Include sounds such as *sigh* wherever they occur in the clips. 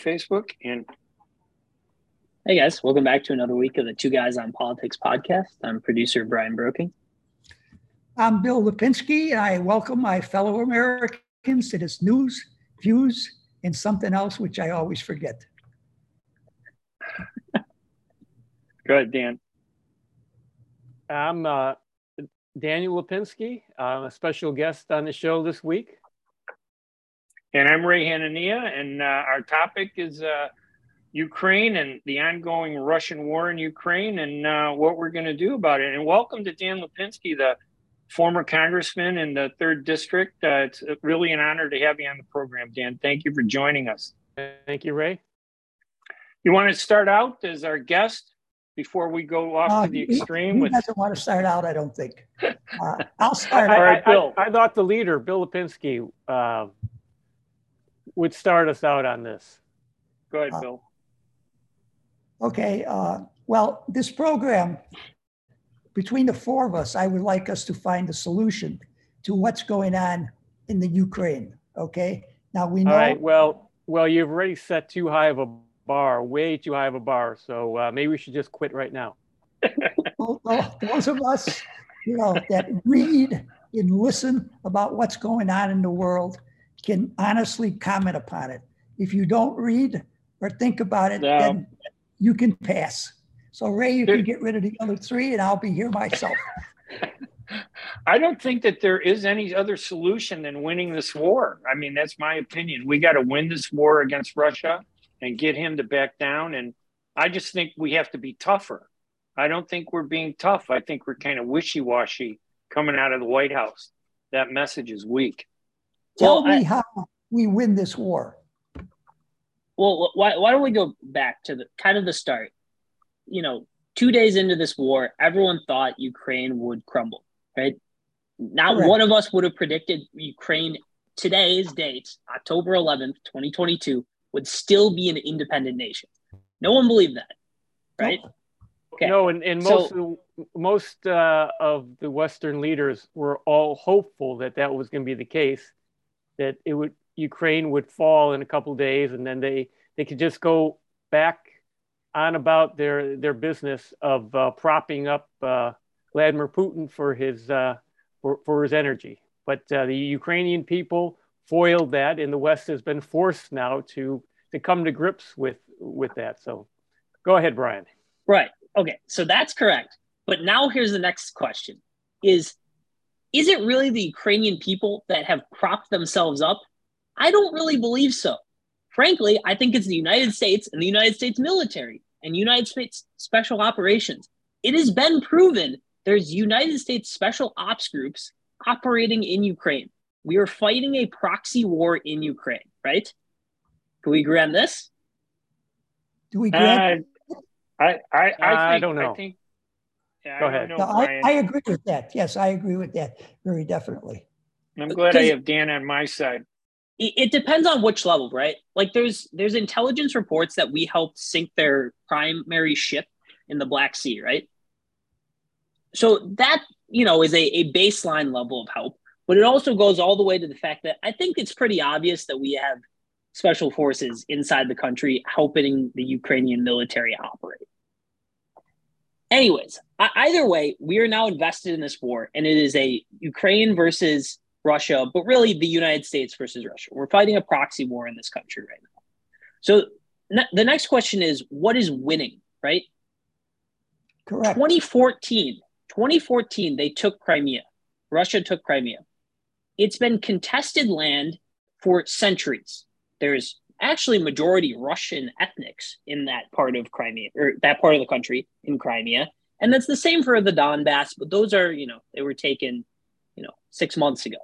Facebook, and Hey guys, welcome back to another week of the Two Guys on Politics podcast. I'm producer Brian Broking. I'm Bill Lipinski, and I welcome my fellow Americans to this news, views, and something else which I always forget. *laughs* go ahead, Dan. I'm uh, Daniel Lipinski. I'm a special guest on the show this week. And I'm Ray Hanania, and uh, our topic is uh, Ukraine and the ongoing Russian war in Ukraine and uh, what we're going to do about it. And welcome to Dan Lipinski, the former congressman in the third district. Uh, it's really an honor to have you on the program, Dan. Thank you for joining us. Thank you, Ray. You want to start out as our guest before we go off Uh, to the extreme? He with doesn't want to start out, I don't think. Uh, I'll start *laughs* All out. right, I- I- Bill. I thought the leader, Bill Lipinski, uh, would start us out on this. go ahead, uh, Bill. Okay, uh, well, this program, between the four of us, I would like us to find a solution to what's going on in the Ukraine, okay? Now, we All right. know, Well, well, you've already set too high of a bar, way too high of a bar. So uh, maybe we should just quit right now. *laughs* tho- tho- those of us, you know, that read and listen about what's going on in the world can honestly comment upon it. If you don't read or think about it, No. then you can pass. So Ray, you There- can get rid of the other three and I'll be here myself. *laughs* I don't think that there is any other solution than winning this war. I mean, that's my opinion. We got to win this war against Russia and get him to back down. And I just think we have to be tougher. I don't think we're being tough. I think we're kind of wishy washy coming out of the White House. That message is weak. Tell Well, I- me how we win this war. Well, why, why don't we go back to the kind of the start? You know, two days into this war, everyone thought Ukraine would crumble, right? Not Correct. one of us would have predicted Ukraine today's date, October 11th, 2022, would still be an independent nation. No one believed that, right? Okay. No, and, and So- most of, most uh, of the Western leaders were all hopeful that that was going to be the case, that it would Ukraine would fall in a couple days, and then they they could just go back on about their their business of uh, propping up uh, Vladimir Putin for his uh, for, for his energy. But uh, the Ukrainian people foiled that, and the West has been forced now to to come to grips with with that. So, go ahead, Brian. Right. Okay. So that's correct. But now here's the next question is is it really the Ukrainian people that have propped themselves up? I don't really believe so. Frankly, I think it's the United States and the United States military and United States special operations. It has been proven there's United States special ops groups operating in Ukraine. We are fighting a proxy war in Ukraine, right? Can we agree on this? Do we grant? Uh, I, I, I, I think, don't know. I think, yeah, Go I ahead. know, No, I, I agree with that. Yes, I agree with that very definitely. I'm glad I have Dan on my side. it, it depends on which level, right? Like there's there's intelligence reports that we helped sink their primary ship in the Black Sea, right? So that you know is a, a baseline level of help, but it also goes all the way to the fact that I think it's pretty obvious that we have special forces inside the country helping the Ukrainian military operate. Anyways, either way, we are now invested in this war, and it is a Ukraine versus Russia, but really the United States versus Russia. We're fighting a proxy war in this country right now. So the next question is what is winning, right? Correct. 2014, 2014, they took Crimea. Russia took Crimea. It's been contested land for centuries. There's actually majority Russian ethnics in that part of Crimea or that part of the country in Crimea. And that's the same for the Donbass, but those are, you know, they were taken, you know, six months ago.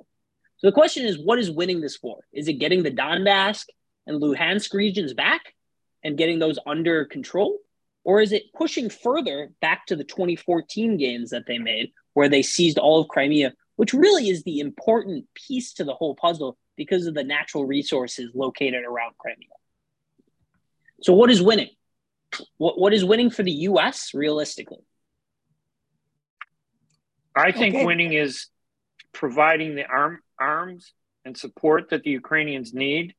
So the question is, what is winning this war? Is it getting the Donbass and Luhansk regions back and getting those under control? Or is it pushing further back to the 2014 gains that they made, where they seized all of Crimea, which really is the important piece to the whole puzzle because of the natural resources located around Crimea? So, what is winning? What, what is winning for the US realistically? I think Okay. winning is providing the arm, arms and support that the Ukrainians need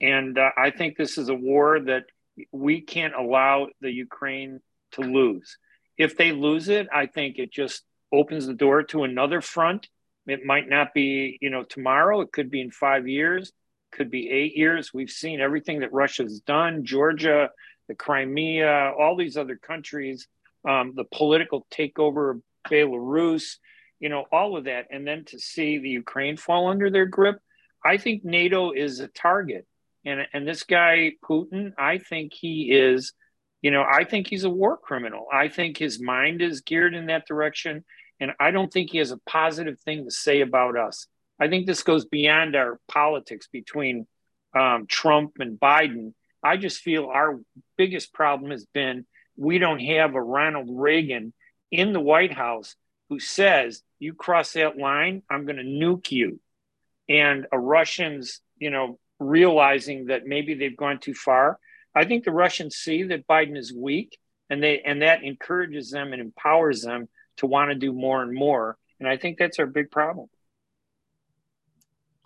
And uh, I think this is a war that we can't allow the Ukraine to lose. If they lose it, I think it just opens the door to another front. It might not be, you know, tomorrow. It could be in five years, could be eight years. We've seen everything that Russia's done, Georgia, the Crimea, all these other countries, um, the political takeover of Belarus, you know, all of that. And then to see the Ukraine fall under their grip, I think NATO is a target. And, and this guy, Putin, I think he is, you know, I think he's a war criminal. I think his mind is geared in that direction. And I don't think he has a positive thing to say about us. I think this goes beyond our politics between um, Trump and Biden. I just feel our biggest problem has been we don't have a Ronald Reagan in the White House who says, you cross that line, I'm going to nuke you. And a Russians, you know, realizing that maybe they've gone too far. I think the Russians see that Biden is weak and they and that encourages them and empowers them to want to do more and more. And I think that's our big problem.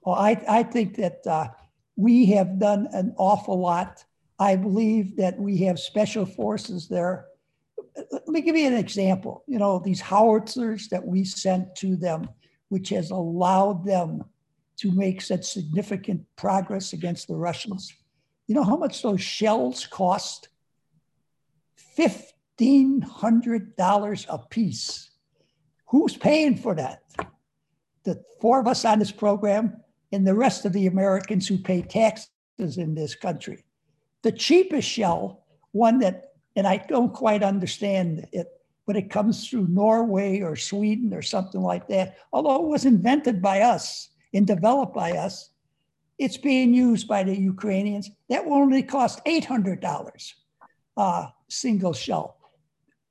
Well, I, I think that uh, we have done an awful lot. I believe that we have special forces there. Let me give you an example. You know, these howitzers that we sent to them, which has allowed them to make such significant progress against the Russians. You know how much those shells cost? $1,500 a piece. Who's paying for that? The four of us on this program and the rest of the Americans who pay taxes in this country. The cheapest shell, one that, and I don't quite understand it, but it comes through Norway or Sweden or something like that, although it was invented by us and developed by us, it's being used by the Ukrainians. That will only cost $800 uh, single shell.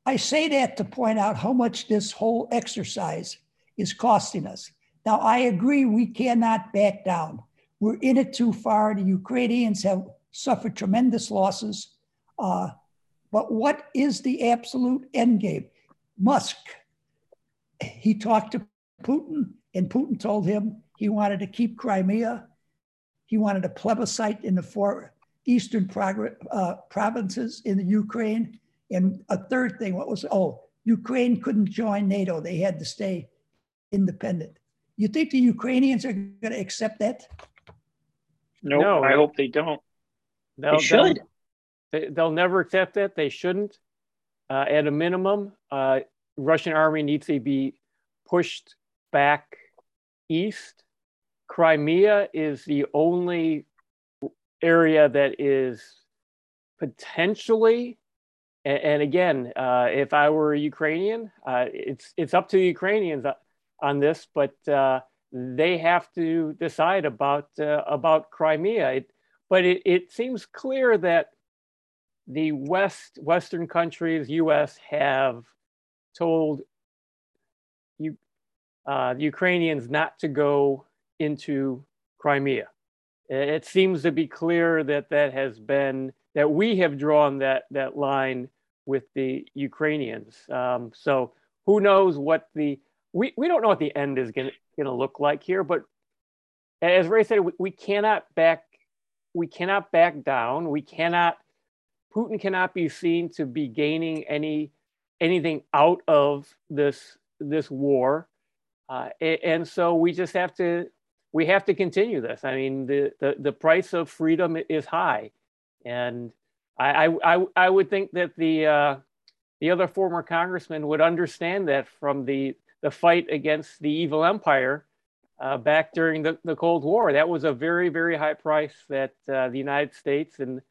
I say that to point out how much this whole exercise is costing us. Now, I agree we cannot back down. We're in it too far. The Ukrainians have suffered tremendous losses. Uh, but what is the absolute end game? Musk, he talked to Putin, and Putin told him he wanted to keep Crimea. He wanted a plebiscite in the four eastern prog- uh, provinces in the Ukraine. And a third thing, what was, oh, Ukraine couldn't join NATO. They had to stay independent. You think the Ukrainians are going to accept that? Nope, no, I hope they don't. They'll, they should. They'll, they'll never accept that. They shouldn't. Uh, at a minimum, uh, Russian army needs to be pushed back east. Crimea is the only area that is potentially, and, and again, uh, if I were a Ukrainian, uh, it's it's up to the Ukrainians on this, but uh, they have to decide about uh, about Crimea. It, but it, it seems clear that the West Western countries, U.S., have told you uh, the Ukrainians not to go into Crimea. It seems to be clear that that has been that we have drawn that that line with the Ukrainians. Um, so who knows what the we, we don't know what the end is going to look like here, but as Ray said, we, we cannot back we cannot back down. We cannot Putin cannot be seen to be gaining any anything out of this this war. Uh, and so we just have to we have to continue this. I mean, the the, the price of freedom is high, and I I, I would think that the uh, the other former congressman would understand that from the the fight against the evil empire uh, back during the, the Cold War. That was a very very high price that uh, the United States and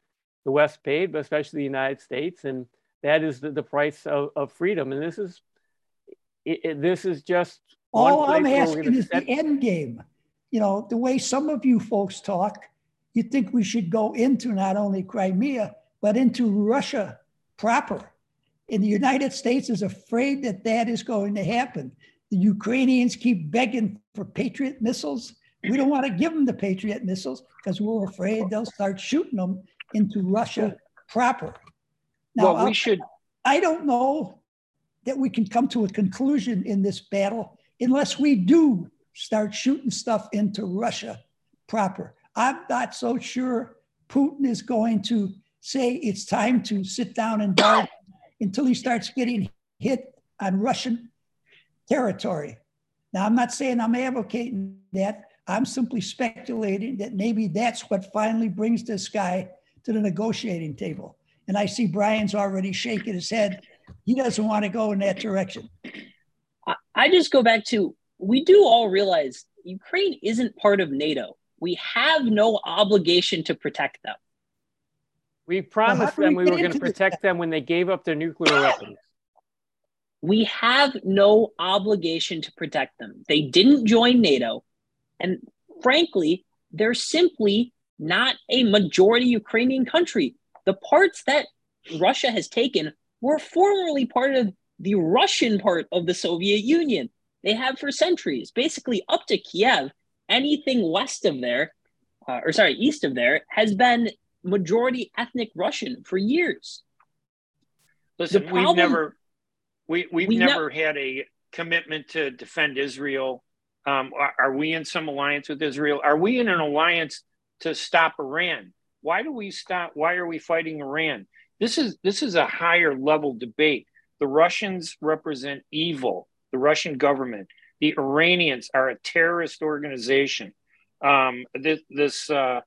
the West paid, but especially the United States, and that is the, the price of, of freedom. And this is it, it, this is just all I'm asking is set... the end game. You know, the way some of you folks talk, you think we should go into not only Crimea, but into Russia proper. And the United States is afraid that that is going to happen. The Ukrainians keep begging for Patriot missiles. We don't want to give them the Patriot missiles because we're afraid they'll start shooting them into Russia proper. Now, well, we should. I don't know that we can come to a conclusion in this battle unless we do start shooting stuff into Russia proper. I'm not so sure Putin is going to say it's time to sit down and bargain until he starts getting hit on Russian territory. Now, I'm not saying I'm advocating that. I'm simply speculating that maybe that's what finally brings this guy to the negotiating table. And I see Brian's already shaking his head. He doesn't want to go in that direction. I just go back to we do all realize Ukraine isn't part of NATO. We have no obligation to protect them. We promised well, them we, we were going to protect them when they gave up their nuclear weapons. We have no obligation to protect them. They didn't join NATO. And frankly, they're simply not a majority Ukrainian country. The parts that Russia has taken were formerly part of the Russian part of the Soviet Union. They have for centuries, basically up to Kiev. Anything west of there, uh, or sorry, east of there, has been majority ethnic Russian for years. Listen, problem, we've never we we've we never ne- had a commitment to defend Israel. Um, are, are, we in some alliance with Israel? Are we in an alliance to stop Iran? Why do we stop? Why are we fighting Iran? This is this is a higher level debate. The Russians represent evil, the Russian government. The Iranians are a terrorist organization. Um, this, this uh,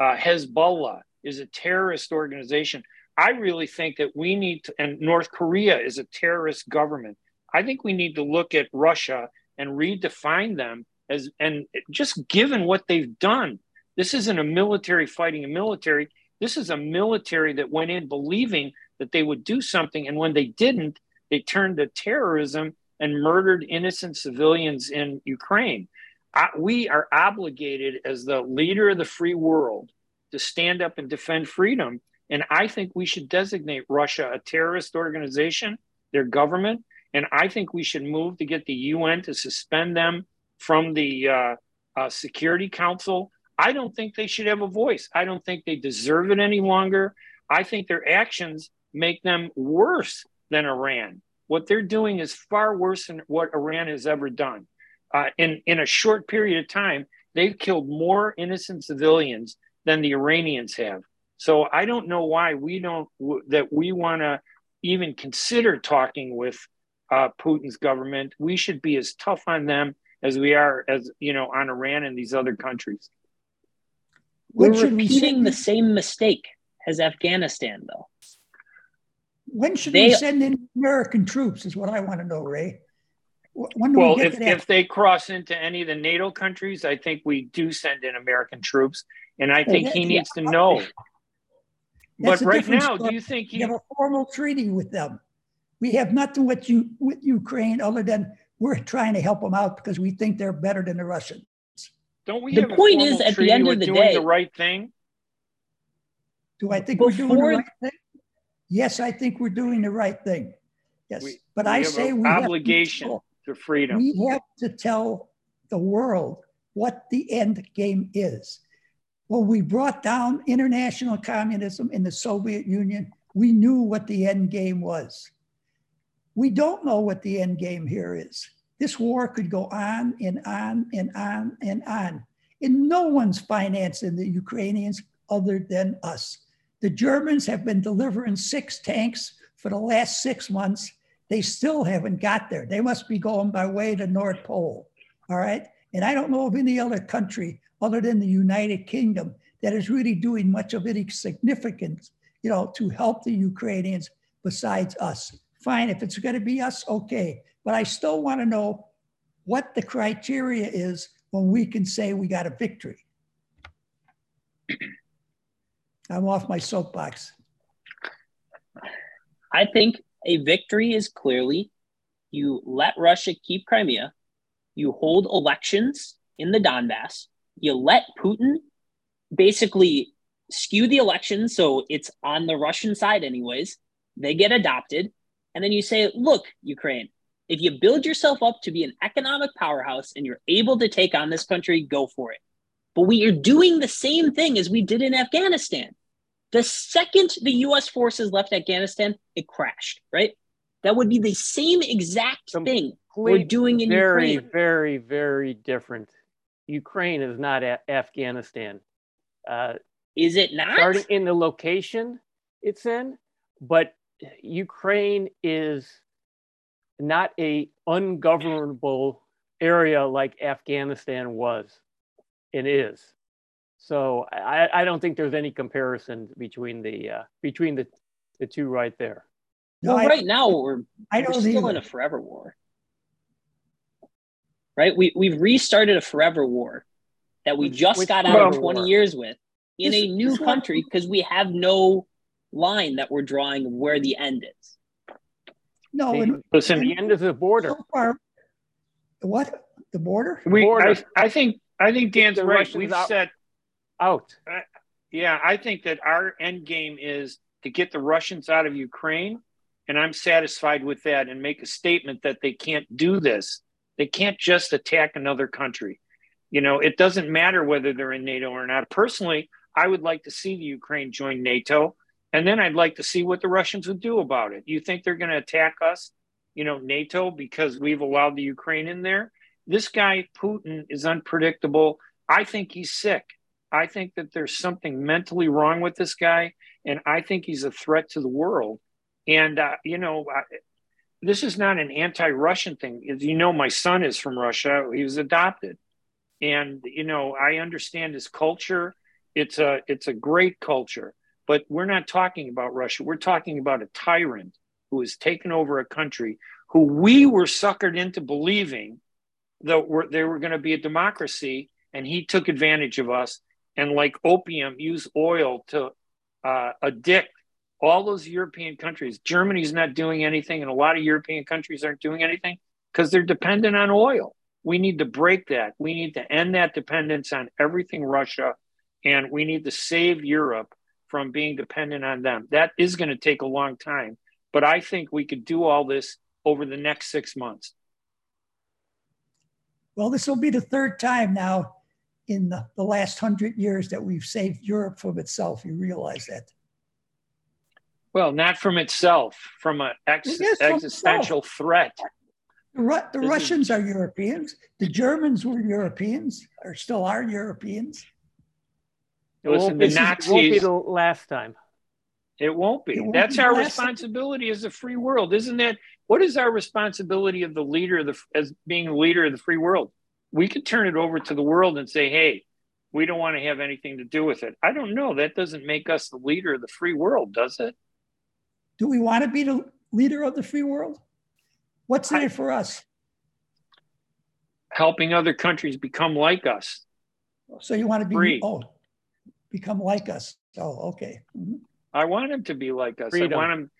uh, Hezbollah is a terrorist organization. I really think that we need to, and North Korea is a terrorist government. I think we need to look at Russia and redefine them as, and just given what they've done, this isn't a military fighting a military. This is a military that went in believing that they would do something. And when they didn't, they turned to terrorism and murdered innocent civilians in Ukraine. I, we are obligated as the leader of the free world to stand up and defend freedom and I think we should designate Russia a terrorist organization, their government. And I think we should move to get the UN to suspend them from the uh, uh, Security Council. I don't think they should have a voice. I don't think they deserve it any longer. I think their actions make them worse than Iran. What they're doing is far worse than what Iran has ever done. Uh, in, in a short period of time, they've killed more innocent civilians than the Iranians have. So I don't know why we don't that we want to even consider talking with uh, Putin's government. We should be as tough on them as we are as you know on Iran and these other countries. We're repeating we the same mistake as Afghanistan, though. When should they, we send in American troops? Is what I want to know, Ray. When well, we if, if they cross into any of the NATO countries, I think we do send in American troops. And I think he needs yeah. to know but right now, story. do you think he... we have a formal treaty with them? We have nothing with you with Ukraine other than we're trying to help them out because we think they're better than the Russians. Don't we? The point is, at the end of the day, doing the right thing. Do I think Before... we're doing the right thing? Yes, I think we're doing the right thing. Yes, we, but we I say we obligation have to, to freedom. We have to tell the world what the end game is. When we brought down international communism in the Soviet Union, we knew what the end game was. We don't know what the end game here is. This war could go on and on and on and on. And no one's financing the Ukrainians other than us. The Germans have been delivering six tanks for the last six months. They still haven't got there. They must be going by way to North Pole. All right. And I don't know of any other country other than the United Kingdom that is really doing much of any significance, you know, to help the Ukrainians besides us. Fine, if it's going to be us, okay. But I still want to know what the criteria is when we can say we got a victory. I'm off my soapbox. I think a victory is clearly you let Russia keep Crimea, you hold elections in the Donbass, you let Putin basically skew the election so it's on the Russian side, anyways. They get adopted. And then you say, look, Ukraine, if you build yourself up to be an economic powerhouse and you're able to take on this country, go for it. But we are doing the same thing as we did in Afghanistan. The second the US forces left Afghanistan, it crashed, right? That would be the same exact thing we're doing in very, Ukraine. Very, very, very different Ukraine is not a- Afghanistan. Uh, Is it not? Starting in the location it's in, but Ukraine is not a ungovernable area like Afghanistan was and is. So I, I don't think there's any comparison between the uh, between the the two right there. No, well, I, right now we're, I we're still in a forever war. Right? We we've restarted a forever war that we just got out of 20 war. years with in this, a new country because we have no line that we're drawing of where the end is. No, and, listen, the end is the border. So far, what the border? We, border. I, I think, I think Dan's the right. Russians We've out, said out. Uh, yeah, I think that our end game is to get the Russians out of Ukraine, and I'm satisfied with that. And make a statement that they can't do this. They can't just attack another country. You know, it doesn't matter whether they're in NATO or not. Personally, I would like to see the Ukraine join NATO. And then I'd like to see what the Russians would do about it. You think they're going to attack us, you know, NATO, because we've allowed the Ukraine in there? This guy, Putin, is unpredictable. I think he's sick. I think that there's something mentally wrong with this guy. And I think he's a threat to the world. And, uh, you know, I, this is not an anti Russian thing. You know, my son is from Russia, he was adopted. And, you know, I understand his culture. It's a, it's a great culture but we're not talking about Russia. We're talking about a tyrant who has taken over a country who we were suckered into believing that we're, they were going to be a democracy. And he took advantage of us and, like opium, use oil to uh, addict all those European countries. Germany's not doing anything, and a lot of European countries aren't doing anything because they're dependent on oil. We need to break that. We need to end that dependence on everything Russia, and we need to save Europe from being dependent on them. That is going to take a long time, but I think we could do all this over the next six months. Well, this will be the third time now in the, the last hundred years that we've saved Europe from itself. You realize that? Well, not from itself, from an ex- yes, existential itself. threat. The, Ru- the Russians is- are Europeans. The Germans were Europeans, or still are Europeans. Listen, the Nazis won't be the last time. It won't be. It won't That's be our responsibility time. as a free world, isn't it? What is our responsibility of the leader of the as being the leader of the free world? We could turn it over to the world and say, "Hey, we don't want to have anything to do with it." I don't know. That doesn't make us the leader of the free world, does it? Do we want to be the leader of the free world? What's in I, it for us? Helping other countries become like us. So you want to be free. oh become like us. Oh, okay. Mm-hmm. I want him to be like us. Freedom. I want him.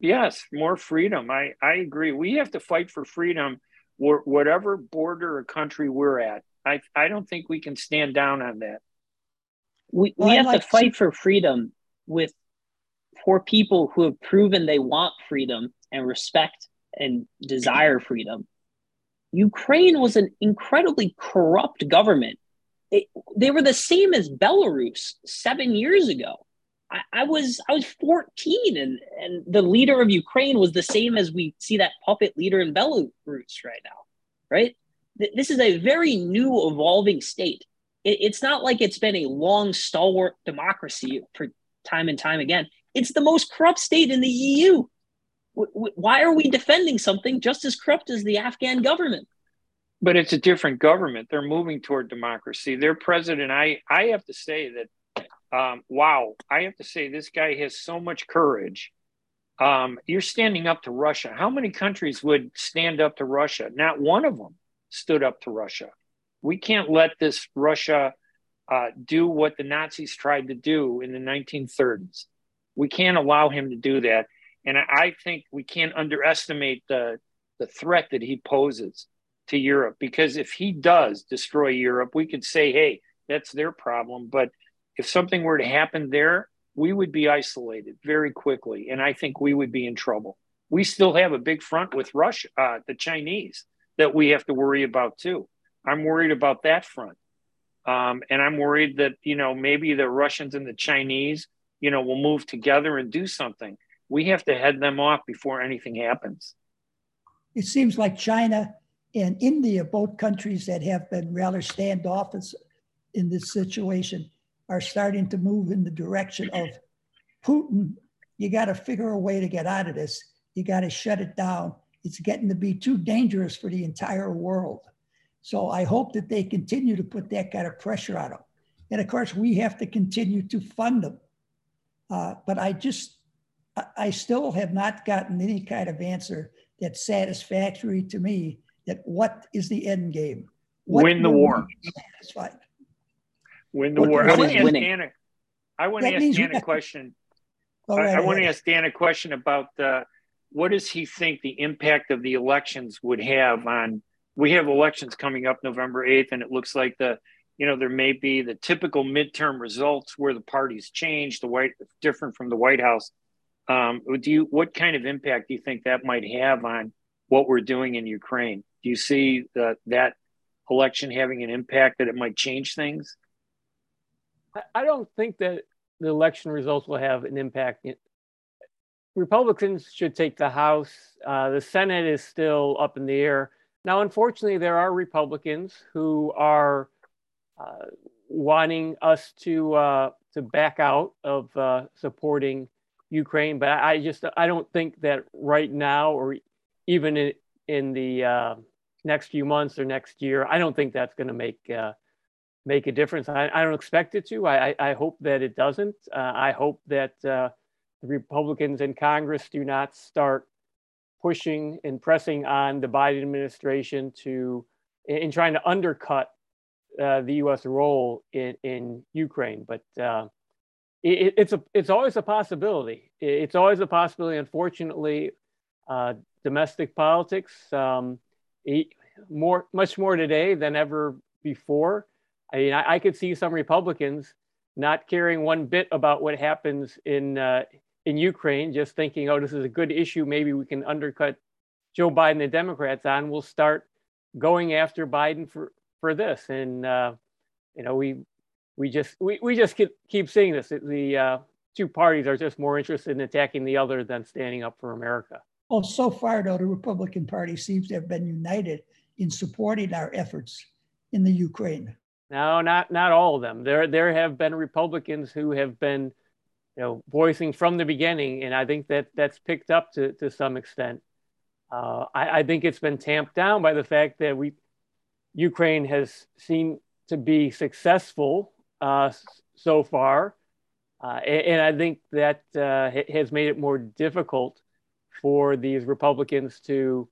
Yes, more freedom. I I agree. We have to fight for freedom, whatever border or country we're at. I I don't think we can stand down on that. We we have like to fight to... for freedom with for people who have proven they want freedom and respect and desire freedom. Ukraine was an incredibly corrupt government it, they were the same as Belarus seven years ago. I, I, was I was 14 and, and the leader of Ukraine was the same as we see that puppet leader in Belarus right now, right? This is a very new evolving state. It, it's not like it's been a long stalwart democracy for time and time again. It's the most corrupt state in the EU. why are we defending something just as corrupt as the Afghan government? but it's a different government. They're moving toward democracy. Their president, I, I have to say that, um, wow, I have to say this guy has so much courage. Um, you're standing up to Russia. How many countries would stand up to Russia? Not one of them stood up to Russia. We can't let this Russia uh, do what the Nazis tried to do in the 1930s. We can't allow him to do that. And I think we can't underestimate the, the threat that he poses to Europe because if he does destroy Europe, we could say, hey, that's their problem. But if something were to happen there, we would be isolated very quickly. And I think we would be in trouble. We still have a big front with Russia, uh, the Chinese, that we have to worry about too. I'm worried about that front. Um, and I'm worried that, you know, maybe the Russians and the Chinese, you know, will move together and do something. We have to head them off before anything happens. It seems like China and India, both countries that have been rather standoffish in this situation, are starting to move in the direction of Putin. You got to figure a way to get out of this. You got to shut it down. It's getting to be too dangerous for the entire world. So I hope that they continue to put that kind of pressure on them. And of course, we have to continue to fund them. Uh, but I just, I still have not gotten any kind of answer that's satisfactory to me that what is the end game? What Win the war. Satisfied? Win the war. I want to ask Dan a, I want to ask Dan a question. Right, I, I want to ask Dan a question about uh, what does he think the impact of the elections would have on we have elections coming up November 8th, and it looks like the, you know, there may be the typical midterm results where the parties change, the white different from the White House. Um, do you what kind of impact do you think that might have on what we're doing in Ukraine? Do you see that that election having an impact that it might change things? I don't think that the election results will have an impact. Republicans should take the House. Uh, the Senate is still up in the air. Now, unfortunately, there are Republicans who are uh, wanting us to uh, to back out of uh, supporting Ukraine, but I just I don't think that right now, or even in, in the uh, next few months or next year, I don't think that's going to make uh, make a difference. I, I, don't expect it to. I, I, hope that it doesn't. Uh, I hope that the Republicans in Congress do not start pushing and pressing on the Biden administration to in trying to undercut uh, the U.S. role in, in Ukraine. But uh, it, it's a it's always a possibility. It's always a possibility. Unfortunately, uh, domestic politics um, more much more today than ever before. I mean, I, I, could see some Republicans not caring one bit about what happens in uh, in Ukraine, just thinking, oh, this is a good issue. Maybe we can undercut Joe Biden, the Democrats, on. We'll start going after Biden for for this, and uh, you know, we we just we, we just keep, keep seeing this. The uh, two parties are just more interested in attacking the other than standing up for America. Well, so far, though, the Republican Party seems to have been united in supporting our efforts in the Ukraine. No, not not all of them. There there have been Republicans who have been you know, voicing from the beginning, and I think that that's picked up to, to some extent. Uh, I, I, think it's been tamped down by the fact that we Ukraine has seen to be successful uh, so far, uh, and, and, I think that uh, has made it more difficult for these Republicans to,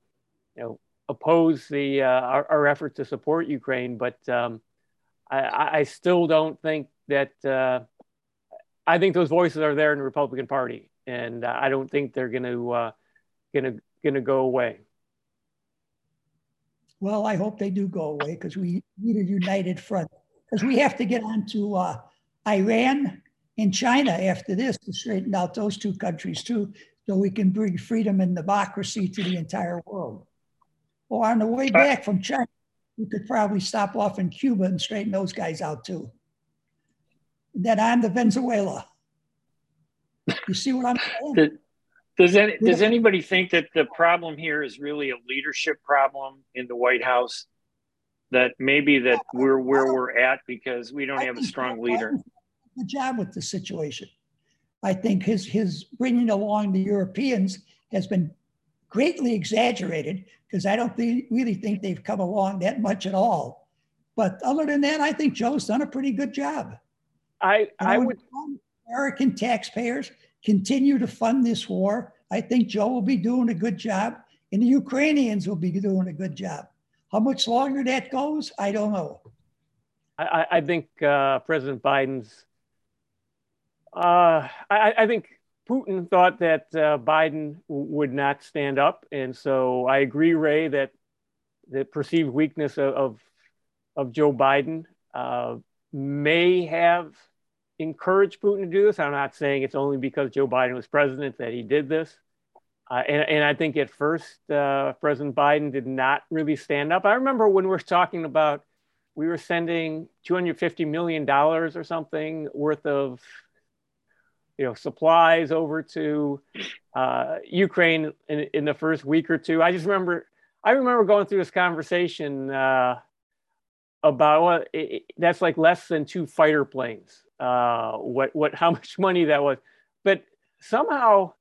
you know, oppose the uh, our, our, effort to support Ukraine. But um, I, I, still don't think that uh, I think those voices are there in the Republican Party, and uh, I don't think they're going to uh, going to going to go away. Well, I hope they do go away because we need a united front. Because we have to get on to uh, Iran and China after this to straighten out those two countries too, so we can bring freedom and democracy to the entire world. Or on the way back from China, we could probably stop off in Cuba and straighten those guys out too that I'm the Venezuela. You see what I'm saying? Does, any, does anybody think that the problem here is really a leadership problem in the White House? That maybe that we're where we're at because we don't have a strong leader. The job with the situation. I think his his bringing along the Europeans has been greatly exaggerated because I don't think, really think they've come along that much at all. But other than that, I think Joe's done a pretty good job. I I would American taxpayers continue to fund this war. I think Joe will be doing a good job, and the Ukrainians will be doing a good job. How much longer that goes, I don't know. I, I think uh, President Biden's. Uh, I, I, think Putin thought that uh, Biden would not stand up, and so I agree, Ray, that the perceived weakness of of, of Joe Biden uh, may have encouraged Putin to do this. I'm not saying it's only because Joe Biden was president that he did this. Uh, and, and, I think at first, uh, President Biden did not really stand up. I remember when we were talking about, we were sending $250 million or something worth of you know, supplies over to uh, Ukraine in, in, the first week or two. I just remember, I remember going through this conversation uh, about well, that's like less than two fighter planes. Uh, what what how *laughs* much money that was, but somehow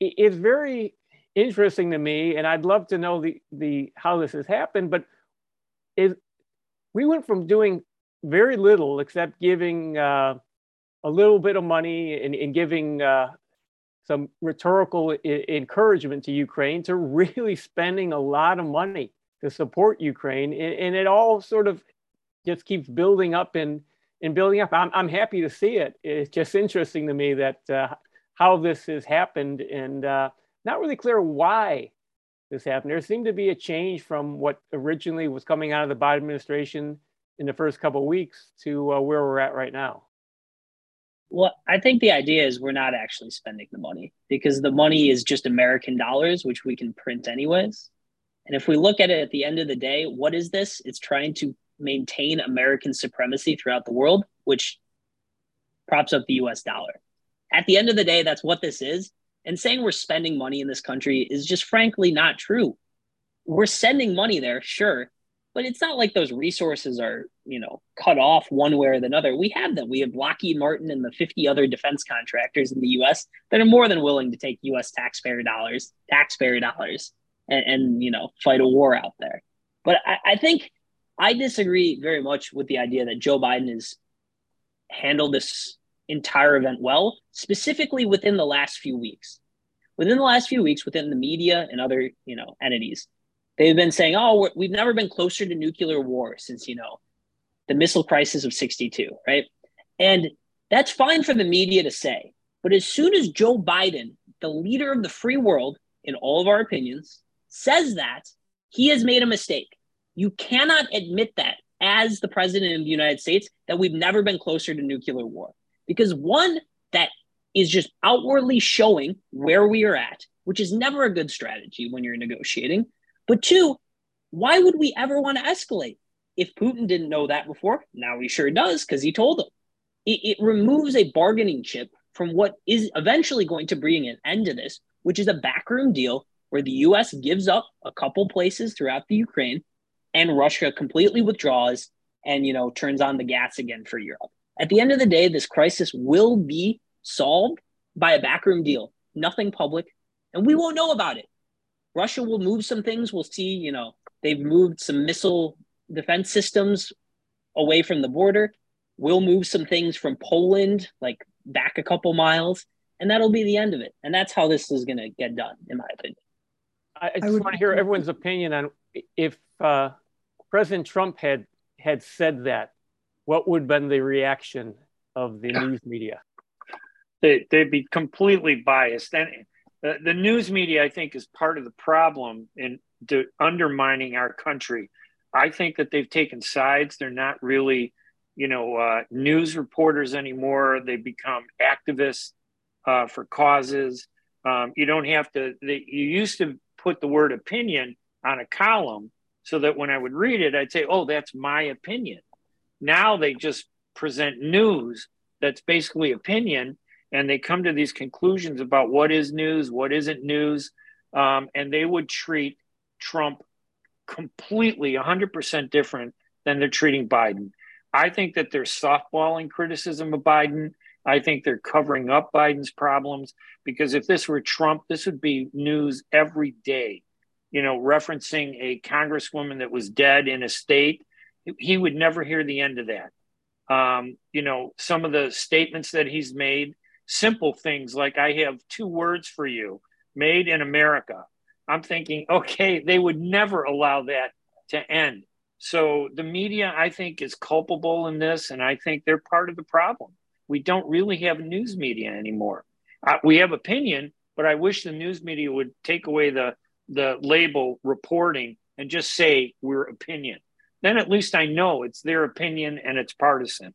it, it's very interesting to me, and I'd love to know the the how this has happened. But is we went from doing very little except giving uh, a little bit of money and, and giving uh, some rhetorical I- encouragement to Ukraine to *laughs* really spending a lot of money to support Ukraine, and, and it all sort of just keeps building up and and building up. I'm I'm happy to see it. It's just interesting to me that uh, how this has happened, and uh, not really clear why this happened. There seemed to be a change from what originally was coming out of the Biden administration in the first couple of weeks to uh, where we're at right now. Well, I think the idea is we're not actually spending the money because the money is just American dollars, which we can print anyways. And if we look at it at the end of the day, what is this? It's trying to maintain American supremacy throughout the world, which props up the US dollar. At the end of the day, that's what this is. And saying we're spending money in this country is just frankly not true. We're sending money there, sure, but it's not like those resources are, you know, cut off one way or another. We have them. We have Lockheed Martin and the 50 other defense contractors in the US that are more than willing to take US taxpayer dollars, taxpayer dollars, and, and you know, fight a war out there. But I, I think I disagree very much with the idea that Joe Biden has handled this entire event well, specifically within the last few weeks. Within the last few weeks, within the media and other, you know, entities, they've been saying, "Oh, we've never been closer to nuclear war since you know the missile crisis of '62," right? And that's fine for the media to say, but as soon as Joe Biden, the leader of the free world, in all of our opinions, says that, he has made a mistake. You cannot admit that as the president of the United States that we've never been closer to nuclear war. Because one, that is just outwardly showing where we are at, which is never a good strategy when you're negotiating. But two, why would we ever want to escalate? If Putin didn't know that before, now he sure does because he told them. It, it removes a bargaining chip from what is eventually going to bring an end to this, which is a backroom deal where the US gives up a couple places throughout the Ukraine and Russia completely withdraws and you know turns on the gas again for Europe. At the end of the day, this crisis will be solved by a backroom deal, nothing public, and we won't know about it. Russia will move some things. We'll see, you know, they've moved some missile defense systems away from the border. We'll move some things from Poland, like back a couple miles, and that'll be the end of it. And that's how this is going to get done, in my opinion. I, I just would, want to hear everyone's opinion on if uh, President Trump had had said that, what would have been the reaction of the news media? They, they'd be completely biased. And the, the news media, I think, is part of the problem in de- undermining our country. I think that they've taken sides. They're not really, you know, uh, news reporters anymore. They become activists uh, for causes. Um, you don't have to. They, you used to put the word opinion on a column so that when I would read it, I'd say, "Oh, that's my opinion." Now they just present news that's basically opinion, and they come to these conclusions about what is news, what isn't news, um, and they would treat Trump completely 100% different than they're treating Biden. I think that they're softballing criticism of Biden. I think they're covering up Biden's problems because if this were Trump, this would be news every day. You know, referencing a congresswoman that was dead in a state, he would never hear the end of that. Um, you know, some of the statements that he's made, simple things like I have two words for you made in America. I'm thinking, okay, they would never allow that to end. So the media, I think, is culpable in this, and I think they're part of the problem. We don't really have news media anymore. Uh, we have opinion, but I wish the news media would take away the the label reporting and just say we're opinion. Then at least I know it's their opinion and it's partisan.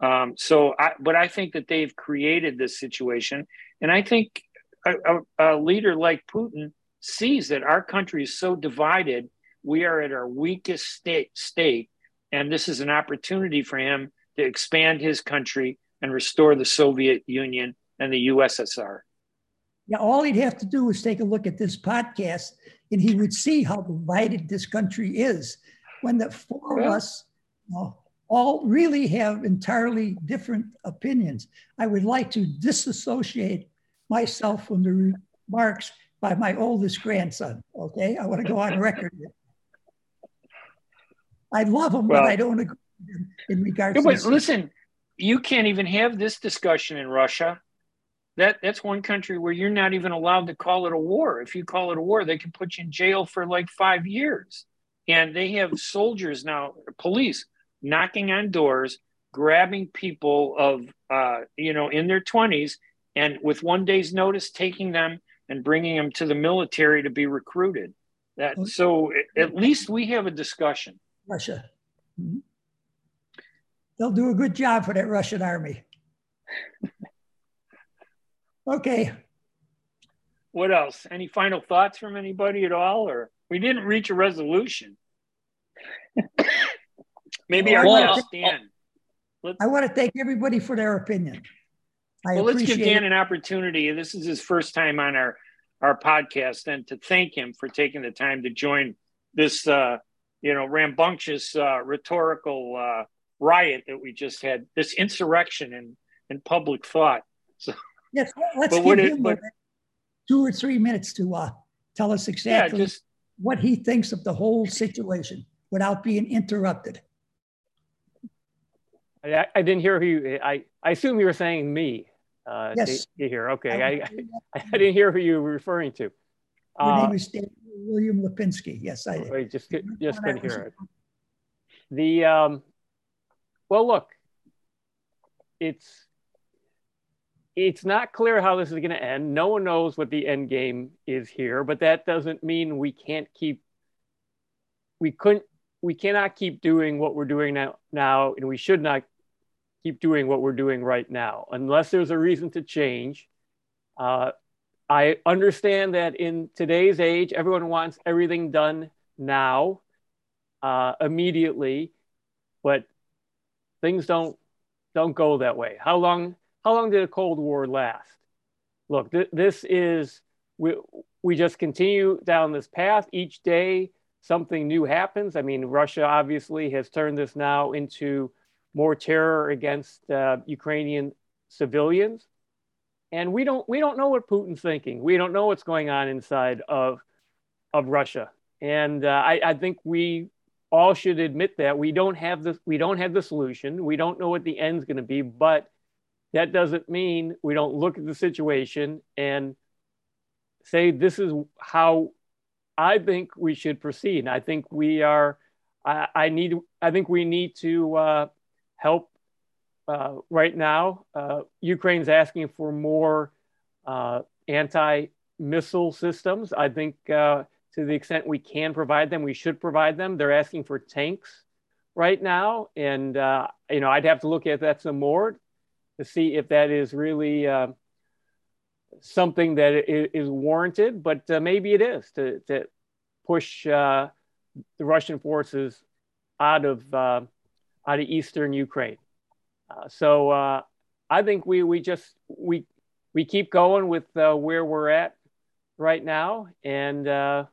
Um, so, I, but I think that they've created this situation, and I think a, a, a leader like Putin sees that our country is so divided. We are at our weakest state, state, and this is an opportunity for him to expand his country and restore the Soviet Union and the USSR. Yeah, all he'd have to do is take a look at this podcast, and he would see how divided this country is. When the four of us know, all really have entirely different opinions. I would like to disassociate myself from the remarks by my oldest grandson. Okay, I want to go on record. I love him, well, but I don't agree in regards. But listen, you can't even have this discussion in Russia. That that's one country where you're not even allowed to call it a war. If you call it a war, they can put you in jail for like five years. And they have soldiers now, police knocking on doors, grabbing people of uh, you know in their twenties, and with one day's notice, taking them and bringing them to the military to be recruited. That oh. so at least we have a discussion. Russia. Mm-hmm. They'll do a good job for that Russian army. *laughs* okay. What else? Any final thoughts from anybody at all? Or we didn't reach a resolution. *laughs* Maybe well, our guest Dan. I want to thank everybody for their opinion. I well, let's give Dan an opportunity. This is his first time on our our podcast, and to thank him for taking the time to join this, uh, you know, rambunctious uh, rhetorical uh, riot that we just had. This insurrection in in public thought. *laughs* So yes, let's give him but, two or three minutes to uh, tell us exactly yeah, just, what he thinks of the whole situation without being interrupted. I, I didn't hear who you, I, I assume you were saying me. Uh, yes. To, hear. Okay. I, I, *laughs* I, didn't hear who you were referring to. Your uh, name is William Lipinski. Yes, I did. Just, just couldn't hear it. The, um, well, look, it's, it's not clear how this is going to end. No one knows what the end game is here, but that doesn't mean we can't keep, we couldn't, we cannot keep doing what we're doing now, now, and we should not keep doing what we're doing right now unless there's a reason to change. Uh, I understand that in today's age, everyone wants everything done now, uh, immediately, but things don't don't go that way. How long how long did the Cold War last? Look, th- this is we we just continue down this path each day. Something new happens. I mean, Russia obviously has turned this now into more terror against uh, Ukrainian civilians. And we don't we don't know what Putin's thinking. We don't know what's going on inside of of Russia. And uh, I, I think we all should admit that we don't have the we don't have the solution. We don't know what the end's going to be, but that doesn't mean we don't look at the situation and say this is how I think we should proceed. I think we are. I, I need. I think we need to uh, help uh, right now. Uh, Ukraine's asking for more uh, anti missile systems. I think uh, to the extent we can provide them, we should provide them. They're asking for tanks right now. And, uh, you know, I'd have to look at that some more to see if that is really something that is warranted, but maybe it is to, to push the Russian forces out of out of eastern Ukraine. Uh, so uh, I think we we just we we keep going with uh, where we're at right now, and uh,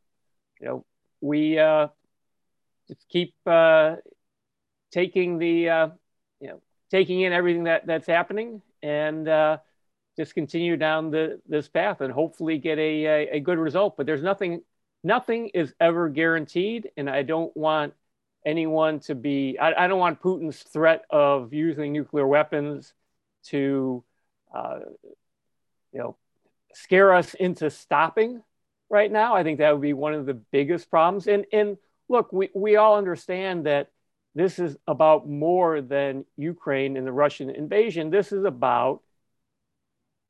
you know we uh, just keep uh, taking the you know taking in everything that that's happening and just continue down the this path and hopefully get a, a, a good result. But there's nothing nothing is ever guaranteed, and I don't want anyone to be, I, I don't want Putin's threat of using nuclear weapons to, uh, you know, scare us into stopping right now. I think that would be one of the biggest problems. And, and look, we, we all understand that this is about more than Ukraine and the Russian invasion. This is about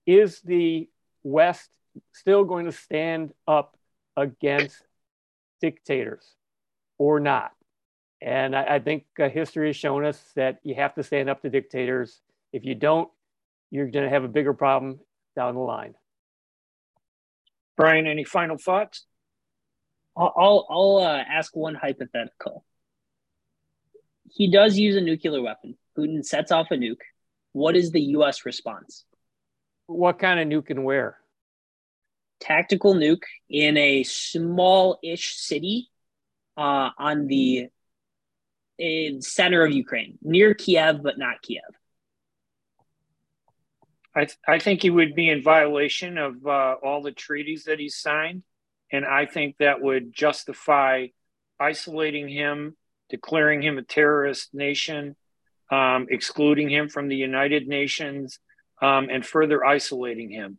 is the West still going to stand up against dictators or not? And I, I think uh, history has shown us that you have to stand up to dictators. If you don't, you're going to have a bigger problem down the line. Brian, any final thoughts? I'll, I'll, I'll uh, ask one hypothetical. He does use a nuclear weapon. Putin sets off a nuke. What is the U.S. response? What kind of nuke and where? Tactical nuke in a small-ish city uh, on the in center of Ukraine, near Kiev, but not Kiev. I, th- I think he would be in violation of uh, all the treaties that he's signed. And I think that would justify isolating him, declaring him a terrorist nation, um, excluding him from the United Nations, um, and further isolating him.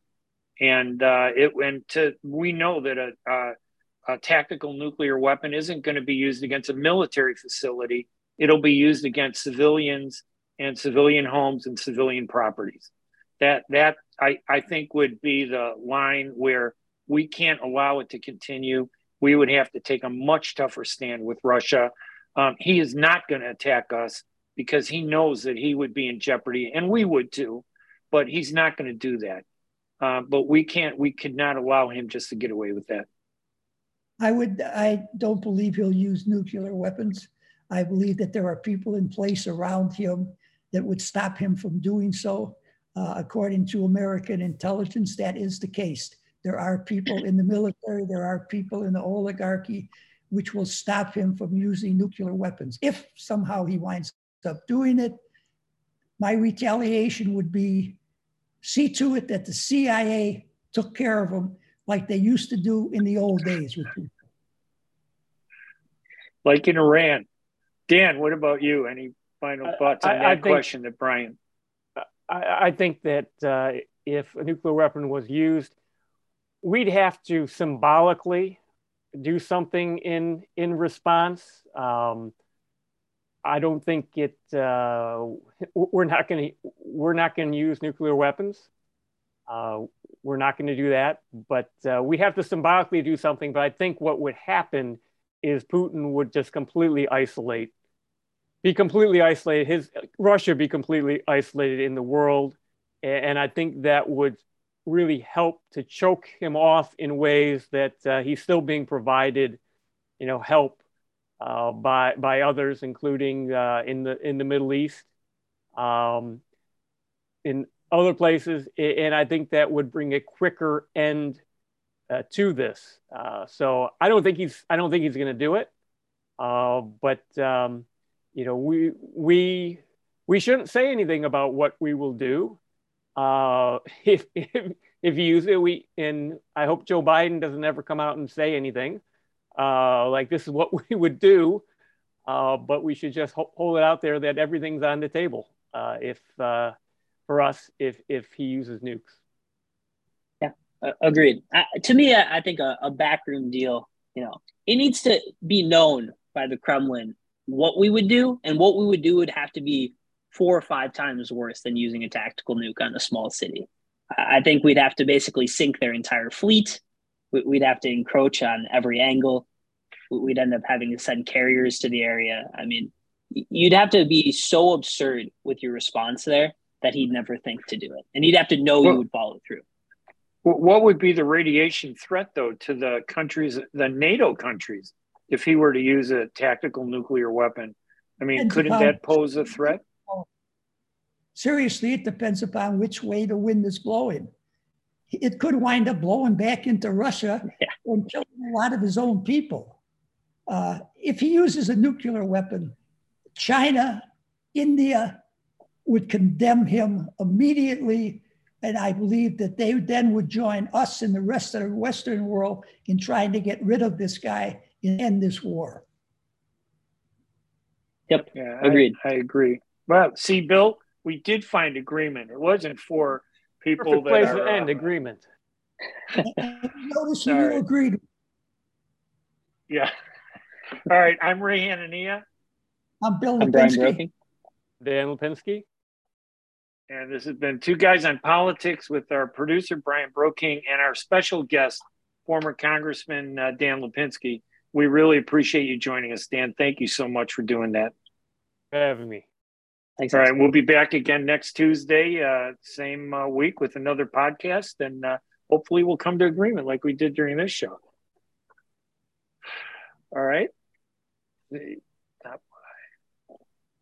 And uh, it went to, we know that a, a, a tactical nuclear weapon isn't going to be used against a military facility, it'll be used against civilians and civilian homes and civilian properties that that I, I think would be the line where we can't allow it to continue. We would have to take a much tougher stand with Russia. Um, he is not going to attack us because he knows that he would be in jeopardy, and we would too. But he's not going to do that. Uh, but we can't. We could not allow him just to get away with that. I would. I don't believe he'll use nuclear weapons. I believe that there are people in place around him that would stop him from doing so. Uh, according to American intelligence, that is the case. There are people in the military, there are people in the oligarchy, which will stop him from using nuclear weapons. If somehow he winds up doing it, my retaliation would be see to it that the CIA took care of them like they used to do in the old days. Like in Iran. Dan, what about you? Any final thoughts on I, that I think, question that Brian? I, I think that uh, if a nuclear weapon was used, we'd have to symbolically do something in in response. Um, I don't think it. Uh, we're not going to. We're not going to use nuclear weapons. Uh, we're not going to do that. But uh, we have to symbolically do something. But I think what would happen is Putin would just completely isolate be completely isolated. His Russia be completely isolated in the world, and I think that would really help to choke him off in ways that uh, he's still being provided, you know, help uh, by by others, including uh, in the in the Middle East, um, in other places, and I think that would bring a quicker end uh, to this. Uh, so I don't think he's I don't think he's going to do it, uh, but. Um, you know, we we we shouldn't say anything about what we will do. *laughs* If, if if you use it, we and I hope Joe Biden doesn't ever come out and say anything uh, like this is what *laughs* we would do. Uh, but we should just hold it out there that everything's on the table uh, if uh, for us if if he uses nukes. Yeah, agreed. to me, I, I think a, a backroom deal. You know, it needs to be known by the Kremlin what we would do, and what we would do would have to be four or five times worse than using a tactical nuke on a small city. I think we'd have to basically sink their entire fleet. We'd have to encroach on every angle. We'd end up having to send carriers to the area. I mean, you'd have to be so absurd with your response there that he'd never think to do it. And he'd have to know well, you would follow through. What would be the radiation threat, though, to the countries, the NATO countries? if he were to use a tactical nuclear weapon. I mean, couldn't that pose a threat? Seriously, it depends upon which way the wind is blowing. It could wind up blowing back into Russia yeah. and killing a lot of his own people. Uh, if he uses a nuclear weapon, China, India would condemn him immediately. And I believe that they then would join us and the rest of the Western world in trying to get rid of this guy and end this war. Yep. Yeah, agreed. I, I, agree. Well, see, Bill, we did find agreement. It wasn't for people Perfect that place are, to end uh, agreement. *laughs* Notice you agreed. Yeah. *laughs* All right. I'm Ray Hanania. I'm Bill I'm Brian Broking. Dan Lipinski. And this has been Two Guys on Politics with our producer, Brian Broking, and our special guest, former Congressman uh, Dan Lipinski we really appreciate you joining us, Dan. Thank you so much for doing that. For having me. Thanks. All right, we'll be back again next Tuesday, uh, same uh, week with another podcast, and uh, hopefully we'll come to agreement like we did during this show. All right.